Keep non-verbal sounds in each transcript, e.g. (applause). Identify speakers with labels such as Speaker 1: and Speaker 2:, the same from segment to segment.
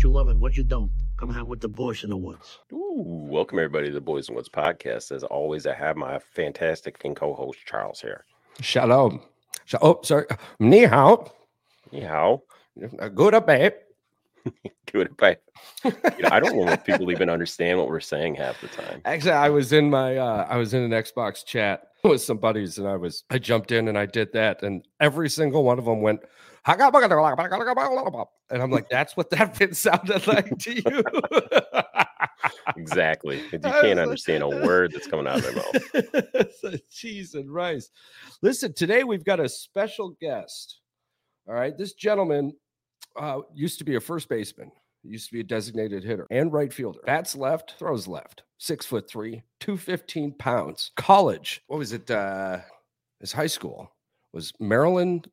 Speaker 1: what you love and what you don't. Come hang with the boys in the woods.
Speaker 2: Ooh, welcome everybody to the Boys and Woods podcast. As always, I have my fantastic and co-host Charles here.
Speaker 3: Shalom. Sh- oh, sorry. Ni hao.
Speaker 2: Ni hao.
Speaker 3: Good up, babe. (laughs)
Speaker 2: Good bye. you know, I don't know if people even understand what we're saying half the time.
Speaker 3: Actually, I was in my uh I was in an Xbox chat (laughs) with some buddies and I was I jumped in and I did that and every single one of them went and I'm like, that's what that bit sounded like to you.
Speaker 2: exactly. You can't understand a word that's coming out of their mouth.
Speaker 3: Cheese and rice. Listen, today we've got a special guest. All right. This gentleman uh, used to be a first baseman, used to be a designated hitter and right fielder. Bats left, throws left. Six foot three, 215 pounds. College, what was it? Uh, his high school was Maryland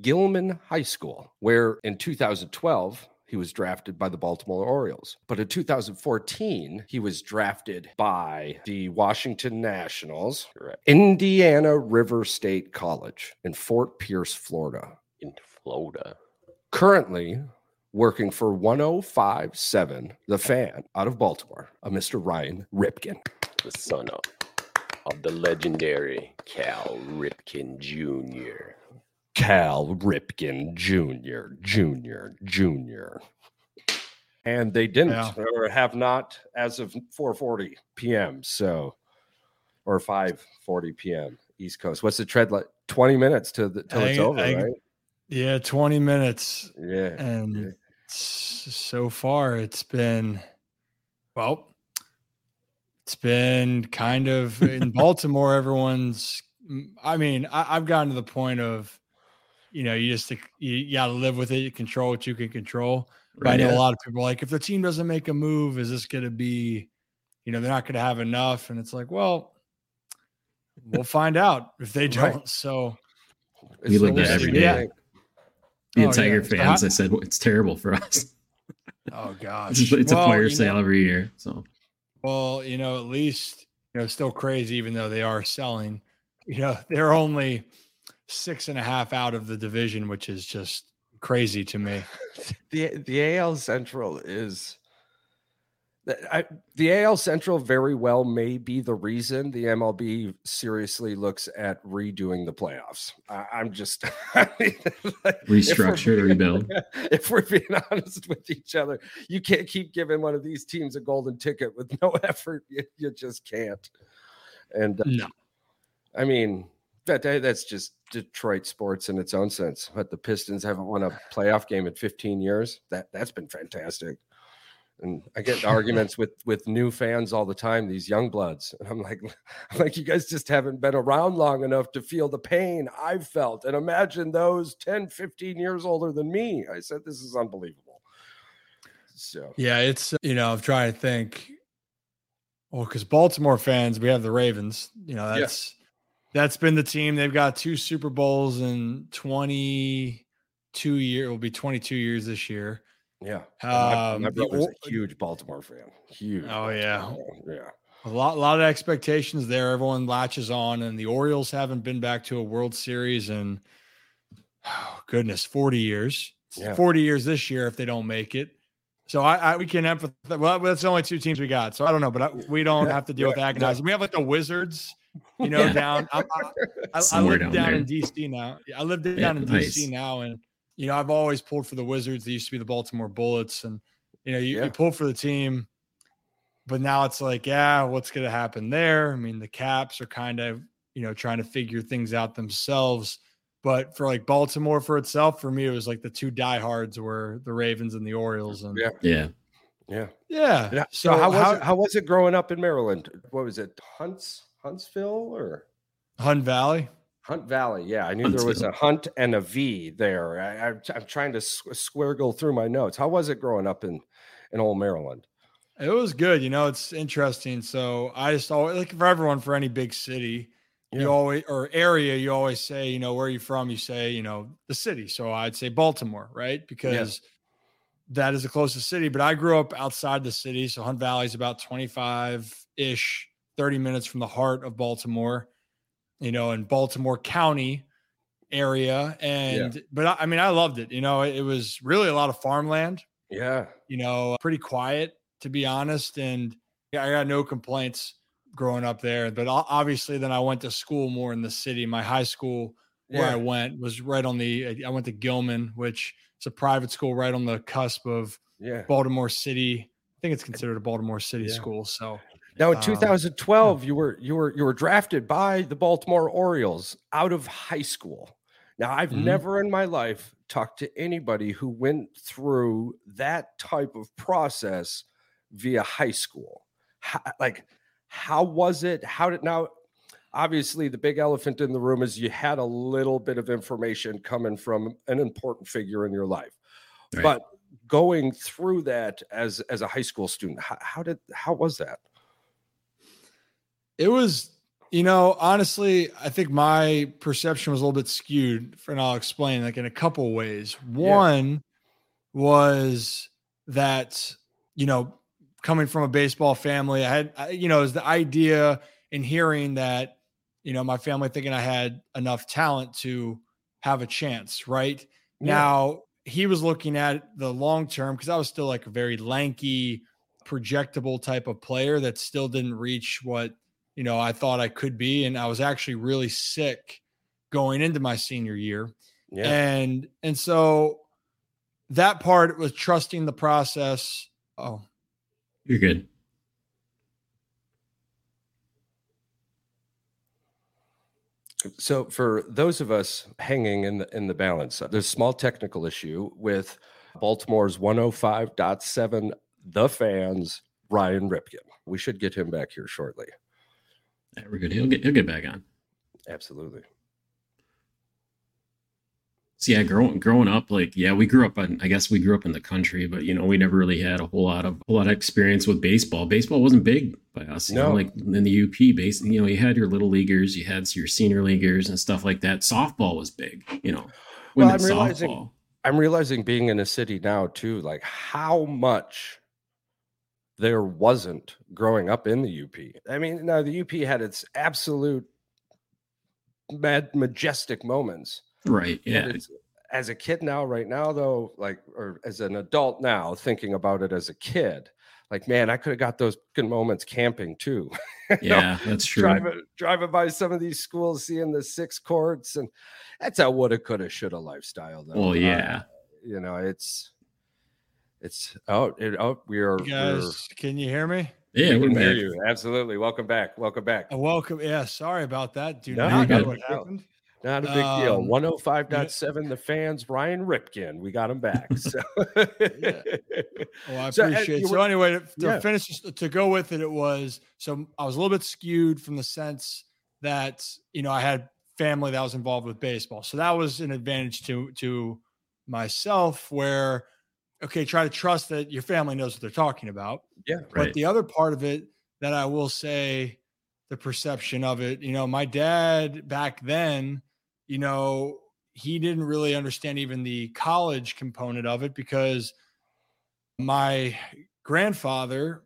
Speaker 3: Gilman High School, where in 2012, he was drafted by the Baltimore Orioles. But in 2014, he was drafted by the Washington Nationals,
Speaker 2: Correct.
Speaker 3: Indiana River State College in Fort Pierce, Florida.
Speaker 2: In Florida.
Speaker 3: Currently working for 1057 The Fan out of Baltimore, a Mr. Ryan Ripken.
Speaker 2: The son of, of the legendary Cal Ripken Jr.
Speaker 3: Cal Ripken Jr., Jr., Jr. And they didn't
Speaker 4: Yeah.
Speaker 3: or have not as of 4:40 p.m. So or 5:40 p.m. East Coast. What's the tread like? 20 minutes to the till it's over,
Speaker 4: I-
Speaker 3: right?
Speaker 4: Yeah, 20 minutes.
Speaker 3: Yeah.
Speaker 4: And
Speaker 3: yeah.
Speaker 4: so far it's been, well, it's been kind of in Baltimore, everyone's, I mean, I, I've gotten to the point of, you know, you just, you, you got to live with it, you control what you can control. But I know a lot of people are like, if the team doesn't make a move, is this going to be, you know, they're not going to have enough. And it's like, well, we'll find out if they don't. So,
Speaker 5: We live
Speaker 3: So
Speaker 5: that every
Speaker 3: we'll
Speaker 5: day.
Speaker 3: see.
Speaker 5: The
Speaker 4: Oh,
Speaker 5: Tiger
Speaker 4: yeah.
Speaker 5: Fans,
Speaker 4: how-
Speaker 5: I said it's terrible for us.
Speaker 4: oh (laughs) gosh,
Speaker 5: It's, it's
Speaker 4: Well,
Speaker 5: a fire sale
Speaker 4: know-
Speaker 5: every year. So
Speaker 4: Well, you know, at least you know, still crazy, even though they are selling. You know, they're only six and a half out of the division, which is just crazy to me. (laughs)
Speaker 3: the the AL Central is the- I, the AL Central very well may be the reason the MLB seriously looks at redoing the playoffs. I, I'm just (laughs) I mean, like,
Speaker 5: restructure,
Speaker 3: being-
Speaker 5: rebuild. (laughs)
Speaker 3: If we're being honest with each other, you can't keep giving one of these teams a golden ticket with no effort. You, you just can't. And uh,
Speaker 4: No.
Speaker 3: I mean, that, that that's just Detroit sports in its own sense. But the Pistons haven't won a playoff game in 15 years. That that's been fantastic. And I get arguments with with new fans all the time, these young bloods. And I'm like, (laughs) I'm like, you guys just haven't been around long enough to feel the pain I've felt. And imagine those 10, 15 years older than me. I said, this is unbelievable. So
Speaker 4: Yeah, it's you know, I'm trying to think. Well, because Baltimore fans, we have the Ravens. You know,
Speaker 3: Yeah.
Speaker 4: That's been the team. They've got two Super Bowls in 22 years. It will be 22 years this year.
Speaker 3: yeah. my,
Speaker 4: Um,
Speaker 3: my
Speaker 4: the
Speaker 3: brother's
Speaker 4: Or-
Speaker 3: a huge Baltimore fan. Huge.
Speaker 4: Oh, yeah.
Speaker 3: Fan. Yeah.
Speaker 4: A lot, lot of expectations there. Everyone latches on, and the Orioles haven't been back to a World Series in oh, goodness, forty years.
Speaker 3: Yeah.
Speaker 4: Forty years this year if they don't make it. So I, I we can empathize. Well, that's the only two teams we got. So I don't know, but I, we don't (laughs) have to deal with
Speaker 3: yeah, yeah.
Speaker 4: agonizing. We have like the Wizards, you know,
Speaker 5: Yeah.
Speaker 4: down. I, I, I, I live
Speaker 5: down
Speaker 4: down, in DC now. I live down
Speaker 5: Yeah,
Speaker 4: in
Speaker 5: nice.
Speaker 4: DC now, and you know I've always pulled for the Wizards. They used to be the Baltimore Bullets, and you know you,
Speaker 3: Yeah.
Speaker 4: you pull for the team, but now it's like, yeah, what's going to happen there? I mean, the Caps are kind of you know trying to figure things out themselves. But for like Baltimore for itself, for me, it was like the two diehards were the Ravens and the Orioles, and
Speaker 3: Yeah.
Speaker 5: Yeah.
Speaker 3: Yeah.
Speaker 4: yeah.
Speaker 3: Yeah.
Speaker 4: So,
Speaker 3: So, how was it? How was it growing up in Maryland? What was it? Hunts, Huntsville, or
Speaker 4: Hunt Valley?
Speaker 3: Hunt Valley? Yeah, I knew there was a Hunt and a V there. I, I, I'm trying to sw- squirgle through my notes. How was it growing up in in old Maryland?
Speaker 4: It was good. You know, it's interesting. So I just always like for everyone for any big city,
Speaker 3: Yeah.
Speaker 4: you always or area, you always say, you know, where are you from? You say, you know, the city. So I'd say Baltimore, right? Because that is the closest city. But I grew up outside the city. So Hunt Valley is about 25 ish, 30 minutes from the heart of Baltimore, you know, in Baltimore County area. And but I, I mean, I loved it. You know, it, it was really a lot of farmland.
Speaker 3: Yeah.
Speaker 4: You know, pretty quiet to be honest, and I got no complaints growing up there. But obviously, then I went to school more in the city. My high school where
Speaker 3: Yeah.
Speaker 4: I went was right on the. I went to Gilman, which is a private school right on the cusp of
Speaker 3: Yeah.
Speaker 4: Baltimore City. I think it's considered a Baltimore City
Speaker 3: Yeah.
Speaker 4: school. So
Speaker 3: Now in
Speaker 4: Um,
Speaker 3: 2012, you were you were you were drafted by the Baltimore Orioles out of high school. Now I've
Speaker 4: Mhm.
Speaker 3: never in my life talked to anybody who went through that type of process via high school. How, like, how was it? How did now? Obviously, the big elephant in the room is you had a little bit of information coming from an important figure in your life,
Speaker 5: Right.
Speaker 3: but going through that as as a high school student, how, how did how was that?
Speaker 4: It was, you know, honestly, I think my perception was a little bit skewed, and I'll explain like in a couple ways. One was that, you know, coming from a baseball family, I had, I- you know, is the idea in hearing that, you know, my family thinking I had enough talent to have a chance, right?
Speaker 3: Yeah.
Speaker 4: Now, he was looking at the long term because I was still like a very lanky, projectable type of player that still didn't reach what you know I thought I could be, and I was actually really sick going into my senior year,
Speaker 3: Yeah.
Speaker 4: and and so that part was trusting the process. Oh,
Speaker 5: You're good.
Speaker 3: So for those of us hanging in the in the balance, there's a small technical issue with Baltimore's 105.7 The Fans, Ryan Ripken. We should get him back here shortly.
Speaker 5: Yeah, we're good. He'll get he'll get back on.
Speaker 3: Absolutely.
Speaker 5: So yeah, growing growing up, like yeah, we grew up on. I guess we grew up in the country, but you know, we never really had a whole lot of whole lot of experience with baseball. Baseball wasn't big by us. You
Speaker 3: No.
Speaker 5: know, like in the UP, base. You know, you had your little leaguers, you had your senior leaguers and stuff like that. Softball was big. You know,
Speaker 3: Well, I'm realizing-
Speaker 5: softball.
Speaker 3: I'm realizing being in a city now too, like how much there wasn't growing up in the UP. I mean, now the UP had its absolute mad majestic moments.
Speaker 5: Right. Yeah.
Speaker 3: as a kid now, right now, though, like, or as an adult now, thinking about it as a kid, like, man, I could have got those good moments camping too. (laughs) You know,
Speaker 5: Yeah, that's true.
Speaker 3: driving driving by some of these schools, seeing the six courts, and that's a woulda, coulda, shoulda lifestyle. Though.
Speaker 5: Well,
Speaker 3: Uh,
Speaker 5: yeah.
Speaker 3: you know, it's it's out. it, oh, we are.
Speaker 4: you guys, can you hear me?
Speaker 5: Yeah,
Speaker 3: we
Speaker 5: we're
Speaker 3: can hear you. Absolutely. Welcome back. Welcome back.
Speaker 4: Uh, welcome. Yeah, sorry about that. Do
Speaker 3: No,
Speaker 4: not know what happened.
Speaker 3: Not a big deal.
Speaker 4: Um,
Speaker 3: 105.7, the fans, Ryan Ripken. We got him back. (laughs) So,
Speaker 4: Yeah. Well, I
Speaker 3: So, uh,
Speaker 4: appreciate it.
Speaker 3: were-
Speaker 4: So anyway, to, to
Speaker 3: Yeah.
Speaker 4: finish to go with it, it was so I was a little bit skewed from the sense that you know I had family that was involved with baseball, so that was an advantage to to myself. Where okay, try to trust that your family knows what they're talking about.
Speaker 3: yeah.
Speaker 4: But the other part of it that I will say, the perception of it, you know, my dad back then, you know, he didn't really understand even the college component of it because my grandfather,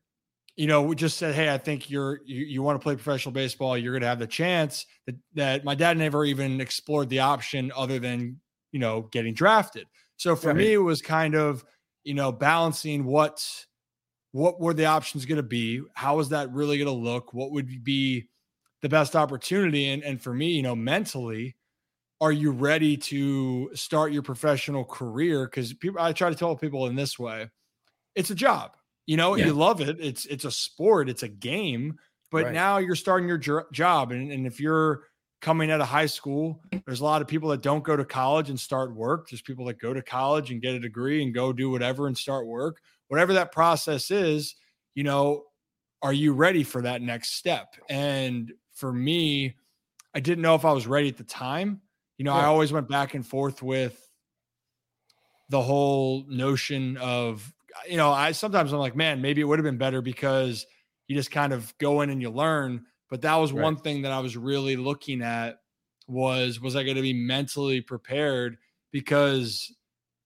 Speaker 4: you know, just said, Hey, I think you're, you, you want to play professional baseball. You're going to have the chance that, that my dad never even explored the option other than, you know, getting drafted. So for
Speaker 3: Right.
Speaker 4: me, it was kind of, you know, balancing what, what were the options going to be? How was that really going to look? What would be the best opportunity? And, and for me, you know, mentally, are you ready to start your professional career? Because people, I try to tell people in this way, it's a job. You know,
Speaker 5: Yeah.
Speaker 4: you love it. It's it's a sport. It's a game. But
Speaker 3: Right.
Speaker 4: now you're starting your jo- job, and, and if you're coming out of high school, there's a lot of people that don't go to college and start work. There's people that go to college and get a degree and go do whatever and start work. Whatever that process is, you know, are you ready for that next step? And for me, I didn't know if I was ready at the time. You know, I always went back and forth with the whole notion of, you know, I sometimes I'm like, man, maybe it would have been better because you just kind of go in and you learn. But that was
Speaker 3: Right.
Speaker 4: one thing that I was really looking at was was I going to be mentally prepared because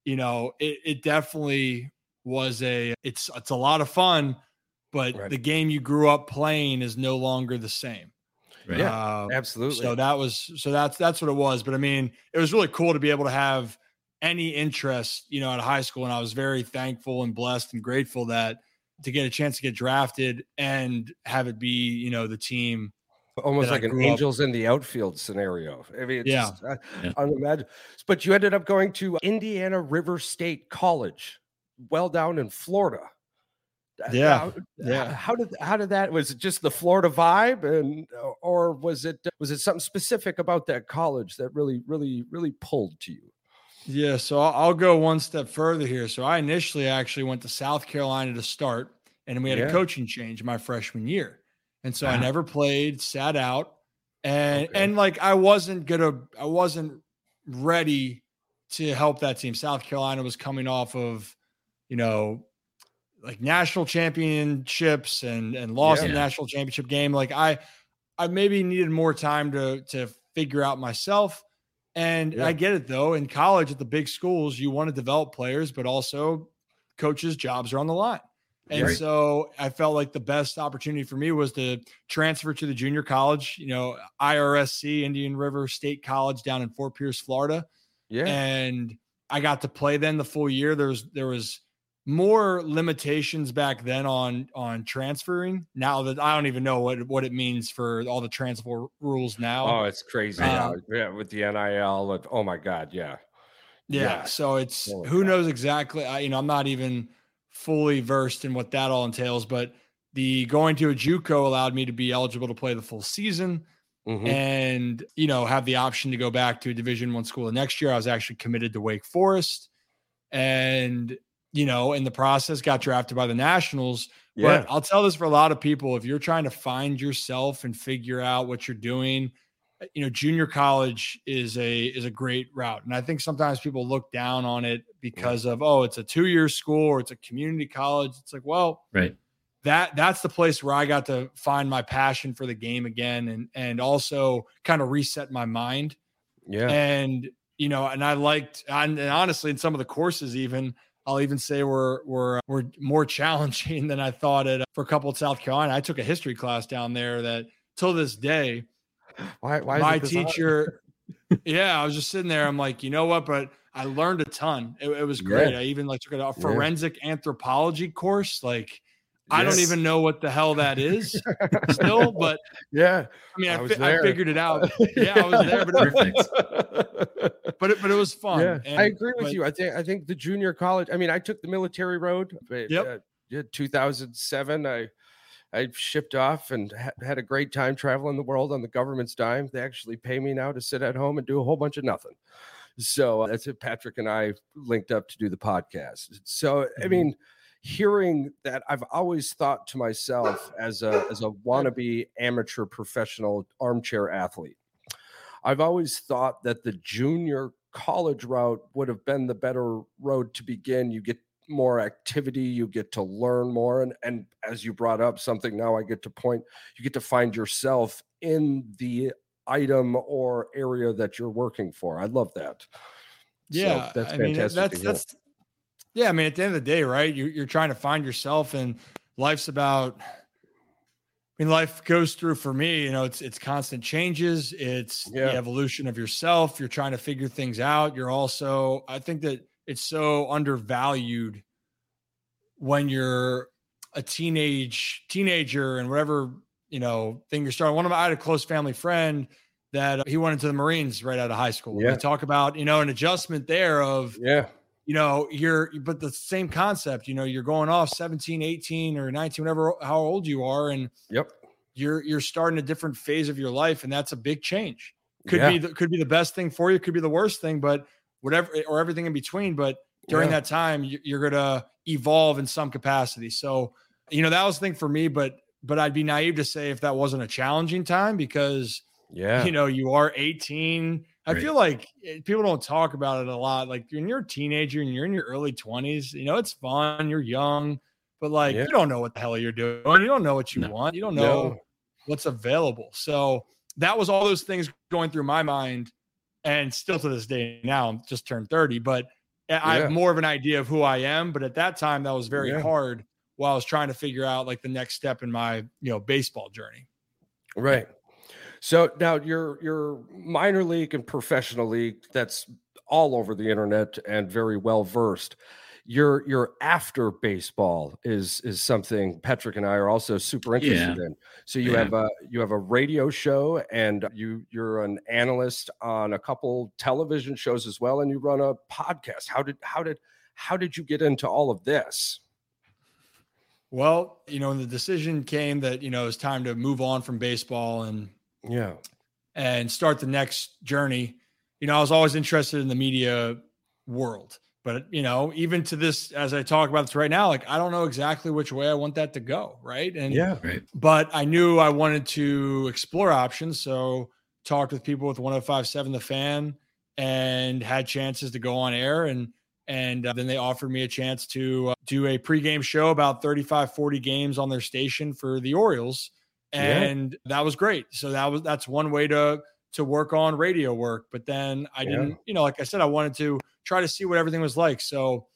Speaker 4: you know it, it definitely was a it's it's a lot of fun, but
Speaker 3: Right.
Speaker 4: the game you grew up playing is no longer the same.
Speaker 5: Right.
Speaker 3: Yeah,
Speaker 4: Um,
Speaker 3: Absolutely.
Speaker 4: so that was so that's that's what it was. But I mean, it was really cool to be able to have any interest, you know, at high school. And I was very thankful and blessed and grateful that to get a chance to get drafted and have it be, you know, the team.
Speaker 3: Almost like an
Speaker 4: grew up-
Speaker 3: angels in the outfield scenario. I mean, it's
Speaker 4: Yeah.
Speaker 3: just, uh,
Speaker 5: Yeah.
Speaker 3: unimaginable. But you ended up going to Indiana River State College, well down in Florida.
Speaker 4: Yeah,
Speaker 3: How,
Speaker 4: yeah.
Speaker 3: How did how did that? Was it just the Florida vibe, and or was it was it something specific about that college that really really really pulled to you?
Speaker 4: Yeah, so I'll, go one step further here. So I initially actually went to South Carolina to start, and we had
Speaker 3: Yeah.
Speaker 4: a coaching change my freshman year, and so I
Speaker 3: uh-huh.
Speaker 4: never played, sat out, and
Speaker 3: Okay.
Speaker 4: and like I wasn't gonna, I wasn't ready to help that team. South Carolina was coming off of, you know, like national championships and and lost
Speaker 5: Yeah.
Speaker 4: the national championship game. Like I, I maybe needed more time to to figure out myself. And
Speaker 3: Yeah.
Speaker 4: I get it though. In college at the big schools, you want to develop players, but also coaches' jobs are on the line. And
Speaker 3: Right.
Speaker 4: so I felt like the best opportunity for me was to transfer to the junior college, you know, IRSC, Indian River State College down in Fort Pierce, Florida.
Speaker 3: Yeah,
Speaker 4: And I got to play then the full year. There was there was more limitations back then on on transferring. Now that I don't even know what what it means for all the transfer rules now.
Speaker 3: oh, it's crazy.
Speaker 4: Um,
Speaker 3: yeah, with the NIL. and- Oh my God, yeah.
Speaker 4: Yeah.
Speaker 3: Yeah.
Speaker 4: So it's
Speaker 3: Holy
Speaker 4: who
Speaker 3: cow.
Speaker 4: knows exactly. I, you know, I'm not even fully versed in what that all entails, but the going to a JUCO allowed me to be eligible to play the full season
Speaker 3: Mhm.
Speaker 4: and you know have the option to go back to a Division One school. The next year, I was actually committed to Wake Forest, and you know, in the process, got drafted by the Nationals.
Speaker 3: yeah,
Speaker 4: But I'll tell this for a lot of people: if you're trying to find yourself and figure out what you're doing, uh, you know, junior college is a is a great route. And I think sometimes people look down on it because of oh, it's a two year school or it's a community college. It's like, well,
Speaker 5: Right.
Speaker 4: that that's the place where I got to find my passion for the game again, and and also kind of reset my mind
Speaker 3: yeah.
Speaker 4: and you know and i liked and, and honestly in some of the courses even i'll even say were were uh, were more (laughs) challenging than i thought it uh, for a couple at south carolina i took a history class down there that till this day
Speaker 3: Why? Why? is
Speaker 4: my
Speaker 3: it this hard?
Speaker 4: teacher (laughs) yeah i was just sitting there i'm like you know what but i learned a ton it, it was great
Speaker 3: Yeah.
Speaker 4: i even like took a forensic anthropology course like i don't even know what the hell that is still (laughs) but
Speaker 3: Yeah.
Speaker 4: i mean
Speaker 3: I
Speaker 4: I, fi- I figured it out (laughs) yeah i was there but (laughs) but it, but it was fun
Speaker 3: Yeah,
Speaker 4: And-
Speaker 3: I agree with
Speaker 4: but-
Speaker 3: you. I think I think the junior college. I mean, I took the military road. But,
Speaker 4: Yep.
Speaker 3: uh, yeah, 2007. I I shipped off and ha- had a great time traveling the world on the government's dime. They actually pay me now to sit at home and do a whole bunch of nothing. So uh, that's it. Patrick and I linked up to do the podcast. So I
Speaker 4: Mhm.
Speaker 3: mean, hearing that, I've always thought to myself as a as a wannabe amateur professional armchair athlete. I've always thought that the junior college route would have been the better road to begin. You get more activity, you get to learn more. And, and as you brought up something now, I get to point, you get to find yourself in the item or area that you're working for. I love that. So
Speaker 4: Yeah,
Speaker 3: that's
Speaker 4: I mean
Speaker 3: fantastic.
Speaker 4: that's
Speaker 3: to hear.
Speaker 4: that's yeah. I mean, at the end of the day, right? You're you're trying to find yourself, and life's about. I mean, life goes through for me. You know, it's it's constant changes. It's
Speaker 3: Yeah.
Speaker 4: the evolution of yourself. You're trying to figure things out. You're also, I think that it's so undervalued when you're a teenage teenager and whatever you know thing you're starting. One of my, I had a close family friend that uh, he went into the Marines right out of high school.
Speaker 3: Yeah.
Speaker 4: We talk about you know an adjustment there of
Speaker 3: yeah.
Speaker 4: You know you're but the same concept. You know you're going off 17, 18 or 19, whatever how old you are, and
Speaker 3: Yep.
Speaker 4: you're you're starting a different phase of your life, and that's a big change. Could
Speaker 3: Yeah.
Speaker 4: be the, could be the best thing for you, could be the worst thing, but whatever or everything in between. But during
Speaker 3: Yeah.
Speaker 4: that time, you- you're gonna evolve in some capacity. So you know that was the thing for me, but but I'd be naive to say if that wasn't a challenging time because
Speaker 3: Yeah.
Speaker 4: you know you are 18 i feel like eh, people don't talk about it a lot like when you're a teenager and you're in your early 20s you know it's fun you're young but like
Speaker 3: Yeah.
Speaker 4: you don't know what the hell you're doing you don't know what you
Speaker 5: No.
Speaker 4: want you don't know
Speaker 3: No.
Speaker 4: what's available so that was all those things going through my mind and still to this day now i'm just turned 30 but I I have more of an idea of who i am but at that time that was very
Speaker 3: Yeah.
Speaker 4: hard while i was trying to figure out like the next step in my you know baseball journey
Speaker 3: Right. So now your your minor league and professional league that's all over the internet and very well versed. Your your after baseball is is something Patrick and I are also super interested
Speaker 5: Yeah.
Speaker 3: in. So you
Speaker 5: Yeah.
Speaker 3: have a you have a radio show and you you're an analyst on a couple television shows as well, and you run a podcast. How did how did how did you get into all of this?
Speaker 4: Well, you know, when the decision came that, you know, it's time to move on from baseball and
Speaker 3: Yeah.
Speaker 4: and start the next journey, you know, I was always interested in the media world. But, you know, even to this, as I talk about this right now, like I don't know exactly which way I want that to go. Right. And
Speaker 3: Yeah.
Speaker 5: Right.
Speaker 4: but I knew I wanted to explore options. So talked with people with 1057 The Fan and had chances to go on air. And and uh, then they offered me a chance to uh, do a pregame show about 35, 40 games on their station for the Orioles.
Speaker 3: Yeah.
Speaker 4: And that was great. So that was that's one way to to work on radio work. But then I
Speaker 3: Yeah.
Speaker 4: didn't, you know, like I said, I wanted to try to see what everything was like. So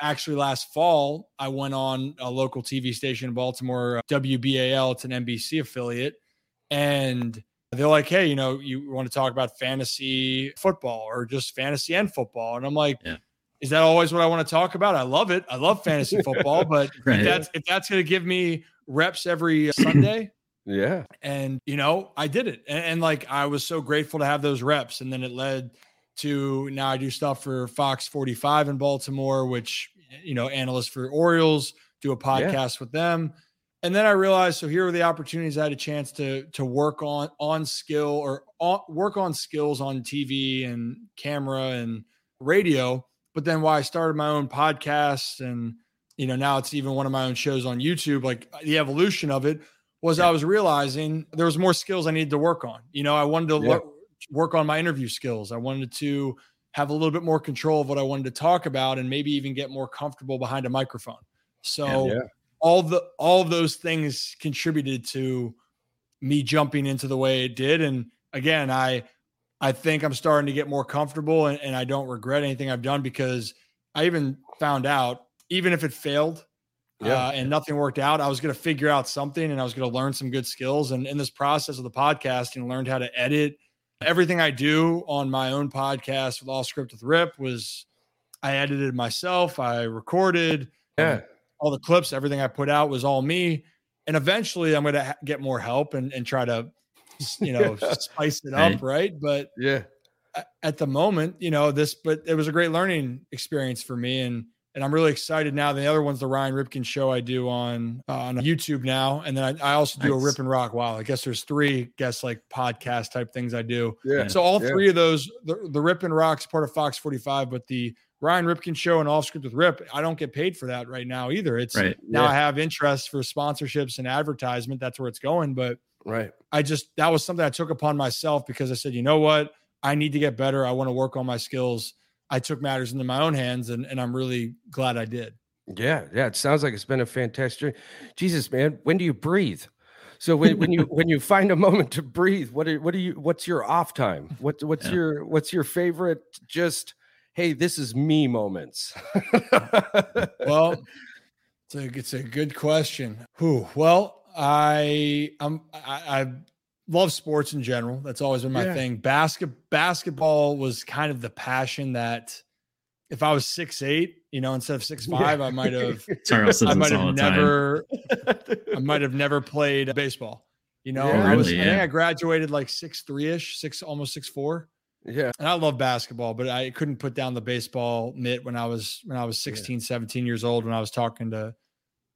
Speaker 4: actually last fall i went on a local tv station in baltimore uh, wbal it's an nbc affiliate and they're like hey you know you want to talk about fantasy football or just fantasy and football and i'm like
Speaker 5: Yeah.
Speaker 4: is that always what i want to talk about i love it i love fantasy football but (laughs)
Speaker 5: Right.
Speaker 4: if that's if that's going to give me reps every sunday
Speaker 3: Yeah.
Speaker 4: and you know i did it and, and like i was so grateful to have those reps and then it led to now i do stuff for fox 45 in baltimore which eh, you know analyst for orioles do a podcast with them and then i realized so here were the opportunities i had a chance to to work on on skill or on, work on skills on tv and camera and radio but then why i started my own podcast and you know now it's even one of my own shows on youtube like the evolution of it was I was realizing there was more skills I needed to work on. You know, I wanted to
Speaker 3: Yeah.
Speaker 4: lo- work on my interview skills. I wanted to have a little bit more control of what I wanted to talk about and maybe even get more comfortable behind a microphone. So
Speaker 3: Yeah.
Speaker 4: all the all of those things contributed to me jumping into the way it did and again I I think I'm starting to get more comfortable and, and I don't regret anything I've done because I even found out even if it failed
Speaker 3: Yeah.
Speaker 4: uh, and nothing worked out, I was going to figure out something and I was going to learn some good skills. And in this process of the podcasting, learned how to edit. Everything I do on my own podcast with Off Script with Rip was I edited myself, I recorded
Speaker 3: Yeah.
Speaker 4: all the clips, everything I put out was all me. And eventually I'm going to ha- get more help and, and try to, you know, (laughs) spice it up. Right. But
Speaker 3: Yeah.
Speaker 4: at the moment, you know, this, but it was a great learning experience for me. And, and I'm really excited now. The other one's the Ryan Ripken show I do on, uh, on YouTube now. And then I, I also do a Rip and Rock. Wow. I guess there's three guess like podcast type things I do.
Speaker 3: Yeah.
Speaker 4: So all
Speaker 3: Yeah.
Speaker 4: three of those, the, the Rip and Rock's part of Fox 45, but the Ryan Ripken show and off script with Rip, I don't get paid for that right now either. It's
Speaker 5: Right.
Speaker 4: now
Speaker 3: Yeah.
Speaker 4: I have interest for sponsorships and advertisement. That's where it's going. But
Speaker 3: Right.
Speaker 4: I just that was something I took upon myself because I said, you know what, I need to get better. I want to work on my skills. I took matters into my own hands, and, and I'm really glad I did.
Speaker 3: Yeah, yeah. It sounds like it's been a fantastic journey. Jesus, man, when do you breathe? So when, when you when you find a moment to breathe, what are what do you what's your off time? What what's
Speaker 5: Yeah.
Speaker 3: your what's your favorite just hey, this is me moments? (laughs)
Speaker 4: Well, it's a it's a good question. Who? Well, I I'm I, I love sports in general. That's always been my
Speaker 3: Yeah.
Speaker 4: thing. Basket basketball was kind of the passion that if I was six eight, you know, instead of six five, I might have (laughs)
Speaker 5: Charles says
Speaker 4: I
Speaker 5: this
Speaker 4: might
Speaker 5: all
Speaker 4: have
Speaker 5: the time.
Speaker 4: never (laughs) I might have never played baseball. You know,
Speaker 3: Yeah.
Speaker 4: I was
Speaker 5: Really?
Speaker 4: I think
Speaker 5: Yeah.
Speaker 4: I graduated like six three ish, six almost six four.
Speaker 3: yeah,
Speaker 4: And I love basketball, but I couldn't put down the baseball mitt when I was when I was 16, 17 years old when I was talking to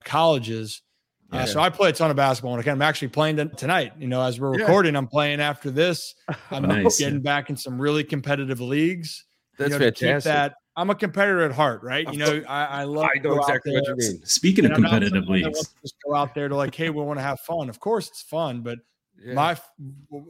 Speaker 4: colleges. Uh,
Speaker 3: Yeah.
Speaker 4: so I play a ton of basketball and I'm actually playing tonight. You know, as we're
Speaker 3: Yeah.
Speaker 4: recording, I'm playing after this. (laughs) I'm
Speaker 5: Nice.
Speaker 4: getting back in some really competitive leagues.
Speaker 3: that's
Speaker 4: you know,
Speaker 3: fantastic.
Speaker 4: that. I'm a competitor at heart, right? You know, I, I love.
Speaker 3: I know
Speaker 4: go out
Speaker 3: exactly what you
Speaker 4: there
Speaker 3: mean.
Speaker 5: Speaking
Speaker 4: and
Speaker 5: of
Speaker 4: I'm
Speaker 5: competitive leagues,
Speaker 4: just go out there to like, hey, we want to have fun. Of course, it's fun, but
Speaker 3: Yeah.
Speaker 4: my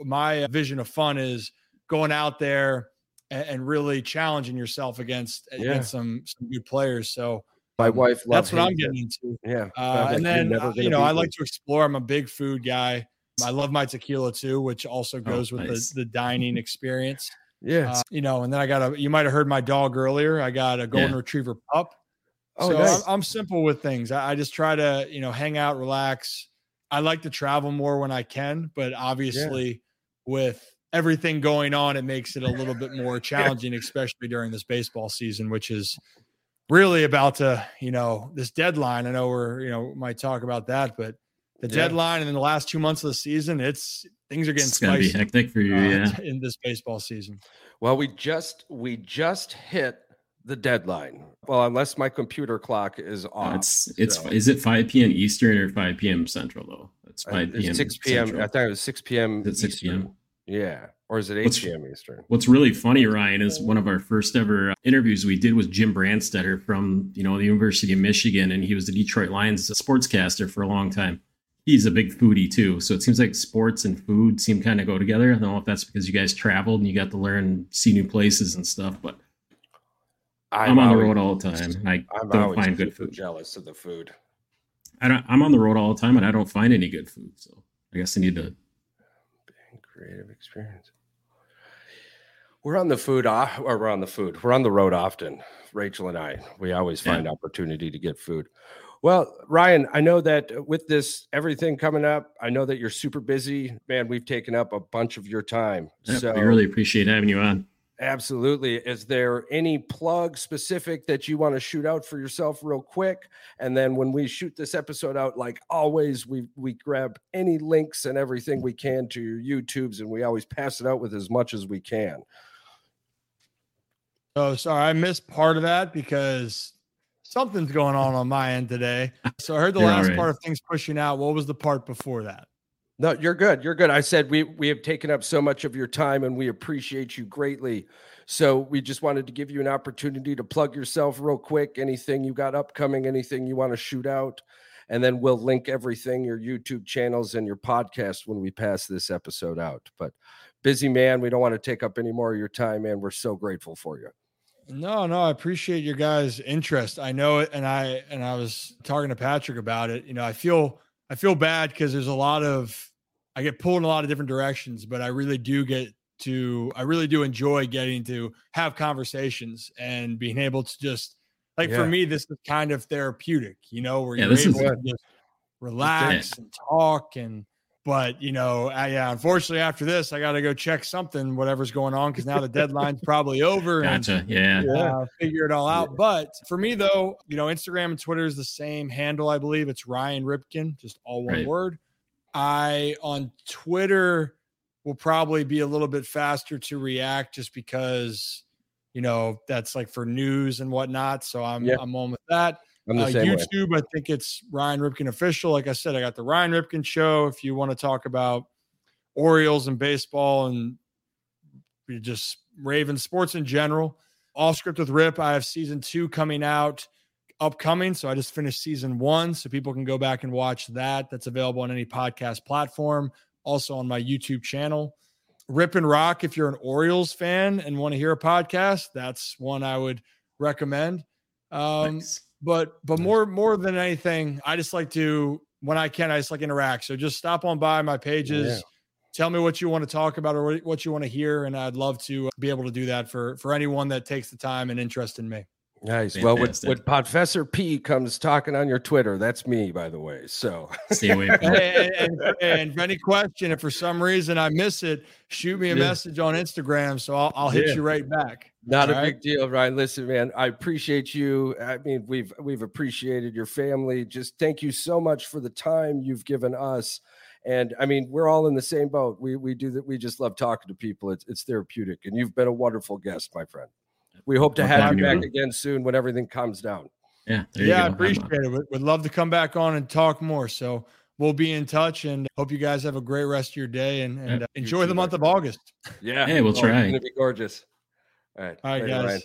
Speaker 4: my vision of fun is going out there and, and really challenging yourself against
Speaker 3: Yeah.
Speaker 4: against some some good players. So
Speaker 3: My
Speaker 4: um,
Speaker 3: wife
Speaker 4: that's
Speaker 3: loves
Speaker 4: what I'm
Speaker 3: it.
Speaker 4: getting into.
Speaker 3: Yeah.
Speaker 4: Uh,
Speaker 3: like
Speaker 4: and then uh, you know I like to explore. I'm a big food guy. I love my tequila too, which also goes with
Speaker 5: nice.
Speaker 4: the, the dining experience.
Speaker 3: Yeah.
Speaker 4: Uh, you know, and then I got a. You might have heard my dog earlier. I got a golden
Speaker 5: Yeah.
Speaker 4: retriever pup.
Speaker 3: Oh,
Speaker 4: so
Speaker 3: nice.
Speaker 4: I'm, I'm simple with things. I, I just try to, you know, hang out, relax. I like to travel more when I can, but obviously, with everything going on, it makes it a little bit more (laughs) challenging, especially during this baseball season, which is really about to, you know, this deadline. I know we're, you know, might talk about that, but the
Speaker 3: Yeah.
Speaker 4: deadline and then the last two months of the season, it's things are getting
Speaker 5: It's gonna be
Speaker 4: spicy
Speaker 5: hectic for you,
Speaker 4: uh,
Speaker 5: yeah. (laughs)
Speaker 4: in this baseball season.
Speaker 3: Well, we just we just hit the deadline. Well, unless my computer clock is off.
Speaker 5: it's it's
Speaker 3: so-
Speaker 5: is it 5 p.m. Eastern or 5 p.m. Central though? It's
Speaker 3: Uh,
Speaker 5: 5
Speaker 3: it's
Speaker 5: p.m.
Speaker 3: 6 p.m.
Speaker 5: Central.
Speaker 3: I thought it was 6 p.m.
Speaker 5: Is 6 p.m.?
Speaker 3: Yeah. Or is it 8
Speaker 5: What's-
Speaker 3: p.m. Eastern?
Speaker 5: What's really funny, Ryan, is one of our first ever uh, interviews we did was Jim Brandstatter from you know the University of Michigan, and he was the Detroit Lions sportscaster for a long time. He's a big foodie too, so it seems like sports and food seem kind of go together. I don't know if that's because you guys traveled and you got to learn, see new places and stuff, but I'm, on the road all the time, and I
Speaker 3: I'm
Speaker 5: don't find good food.
Speaker 3: jealous of the food.
Speaker 5: I don't, I'm on the road all the time, and I don't find any good food. So I guess I need to.
Speaker 3: Creative experience. We're on the food, or we're on the food. We're on the road often. Rachel and I, we always
Speaker 5: Yeah.
Speaker 3: find opportunity to get food. Well, Ryan, I know that with this everything coming up, I know that you're super busy. Man, we've taken up a bunch of your time.
Speaker 5: Yeah,
Speaker 3: so
Speaker 5: we really appreciate having you on.
Speaker 3: Absolutely. Is there any plug specific that you want to shoot out for yourself real quick? And then when we shoot this episode out, like always, we we grab any links and everything we can to your YouTubes and we always pass it out with as much as we can.
Speaker 4: Oh, sorry, I missed part of that because something's going on on my end today. So I heard the
Speaker 5: You're
Speaker 4: last
Speaker 5: all right.
Speaker 4: part of things pushing out. What was the part before that?
Speaker 3: No, you're good. You're good. I said we we have taken up so much of your time and we appreciate you greatly. So we just wanted to give you an opportunity to plug yourself real quick. Anything you got upcoming, anything you want to shoot out, and then we'll link everything, your YouTube channels and your podcast when we pass this episode out. But busy man, we don't want to take up any more of your time, and We're so grateful for you.
Speaker 4: No, no, I appreciate your guys' interest. I know it, and I and I was talking to Patrick about it. You know, I feel I feel bad because there's a lot of I get pulled in a lot of different directions, but I really do get to I really do enjoy getting to have conversations and being able to just like
Speaker 3: Yeah.
Speaker 4: for me, this is kind of therapeutic, you know, where
Speaker 5: Yeah,
Speaker 4: you're
Speaker 5: this is-
Speaker 4: able to just relax and talk and but you know, I, yeah, unfortunately after this, I got to go check something, whatever's going on, because now the deadline's probably over. and
Speaker 5: Gotcha. Yeah.
Speaker 4: uh, figure it all out. But for me, though, you know, Instagram and Twitter is the same handle, I believe. It's Ryan Ripken, just all one
Speaker 5: Right.
Speaker 4: word. I on Twitter will probably be a little bit faster to react just because, you know, that's like for news and whatnot. So I'm
Speaker 3: Yeah.
Speaker 4: I'm on with that.
Speaker 3: I'm the
Speaker 4: Uh,
Speaker 3: same way.
Speaker 4: YouTube, I think it's Ryan Ripken official. Like I said, I got the Ryan Ripken show. If you want to talk about Orioles and baseball and just Raven sports in general, off script with Rip. I have season two coming out upcoming. So I just finished season one. So people can go back and watch that. That's available on any podcast platform, also on my YouTube channel. Rip and Rock, if you're an Orioles fan and want to hear a podcast, that's one I would recommend. Um,
Speaker 5: Nice.
Speaker 4: But but more more than anything, I just like to when I can, I just like interact. So just stop on by my pages.
Speaker 3: Yeah.
Speaker 4: Tell me what you want to talk about or what- what you want to hear, and I'd love to uh, be able to do that for for anyone that takes the time and interest in me.
Speaker 3: Nice. Well, when,
Speaker 5: Fantastic.
Speaker 3: when Professor Pea comes talking on your Twitter, that's me, by the way. So
Speaker 5: Stay away from
Speaker 4: and, (laughs)
Speaker 5: it.
Speaker 4: and, and- and for any question, if for some reason I miss it, shoot me a
Speaker 3: Yeah.
Speaker 4: message on Instagram, so I'll, I'll hit
Speaker 3: Yeah.
Speaker 4: you right back.
Speaker 3: Not a
Speaker 4: All right.
Speaker 3: big deal, Ryan. Listen, man, I appreciate you. I mean, we've we've appreciated your family. Just thank you so much for the time you've given us. And I mean, we're all in the same boat. We we do that. We just love talking to people. It's it's therapeutic. And you've been a wonderful guest, my friend. We hope to
Speaker 5: Love
Speaker 3: have you
Speaker 5: you
Speaker 3: back
Speaker 5: on.
Speaker 3: again soon when everything calms down.
Speaker 5: Yeah.
Speaker 4: Yeah, I appreciate it. Would, would love to come back on and talk more. So we'll be in touch and hope you guys have a great rest of your day and, and
Speaker 5: Yeah,
Speaker 4: uh, enjoy the month of. August.
Speaker 3: Yeah.
Speaker 5: Hey, we'll
Speaker 3: Oh,
Speaker 5: try.
Speaker 3: It's gonna be gorgeous. All right.
Speaker 4: All right,
Speaker 3: Later,
Speaker 4: guys.
Speaker 3: Ryan.